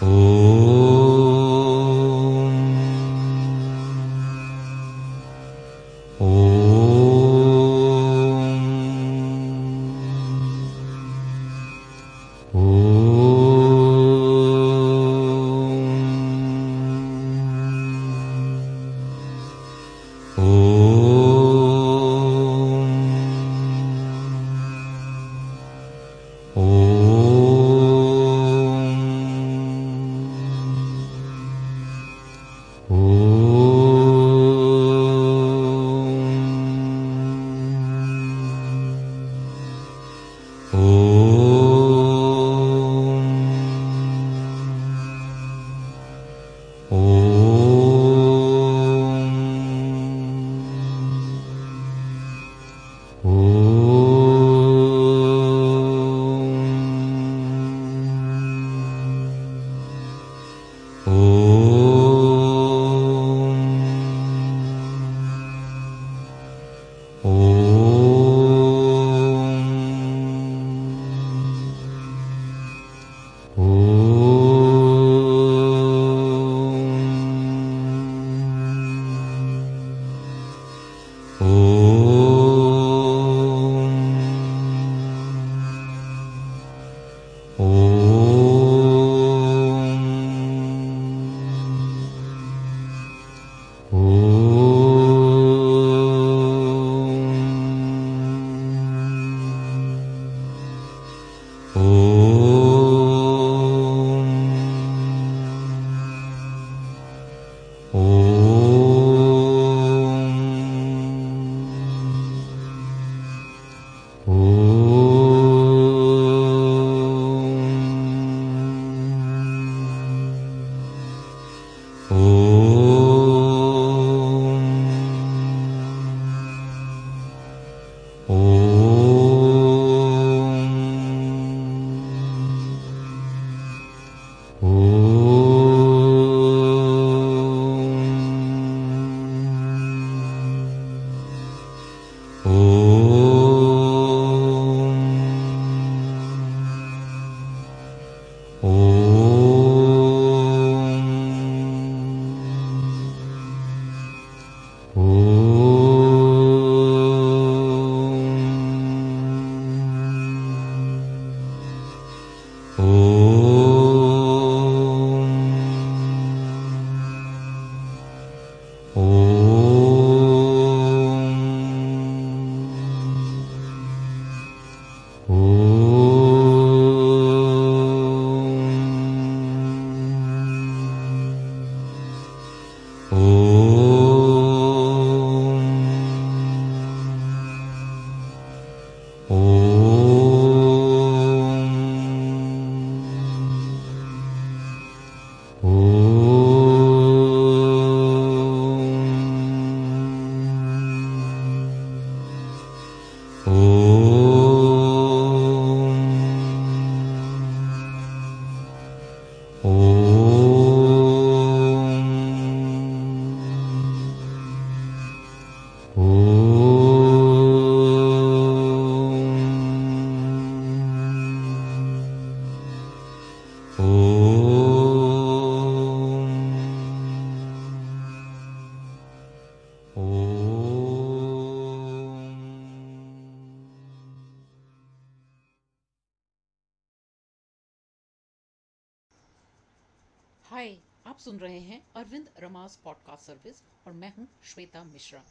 Oh. रमास podcast service और मैं हूँ श्वेता मिश्रा।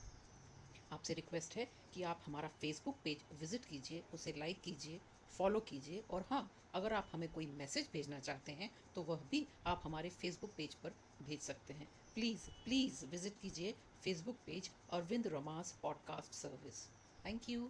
आपसे रिक्वेस्ट है कि आप हमारा फेसबुक पेज विज़िट कीजिए, उसे लाइक कीजिए, फॉलो कीजिए और हाँ अगर आप हमें कोई मैसेज भेजना चाहते हैं तो वह भी आप हमारे फेसबुक पेज पर भेज सकते हैं। प्लीज़ प्लीज़ विज़िट कीजिए फेसबुक पेज अरविंद रमास पॉडकास्ट सर्विस। Thank you.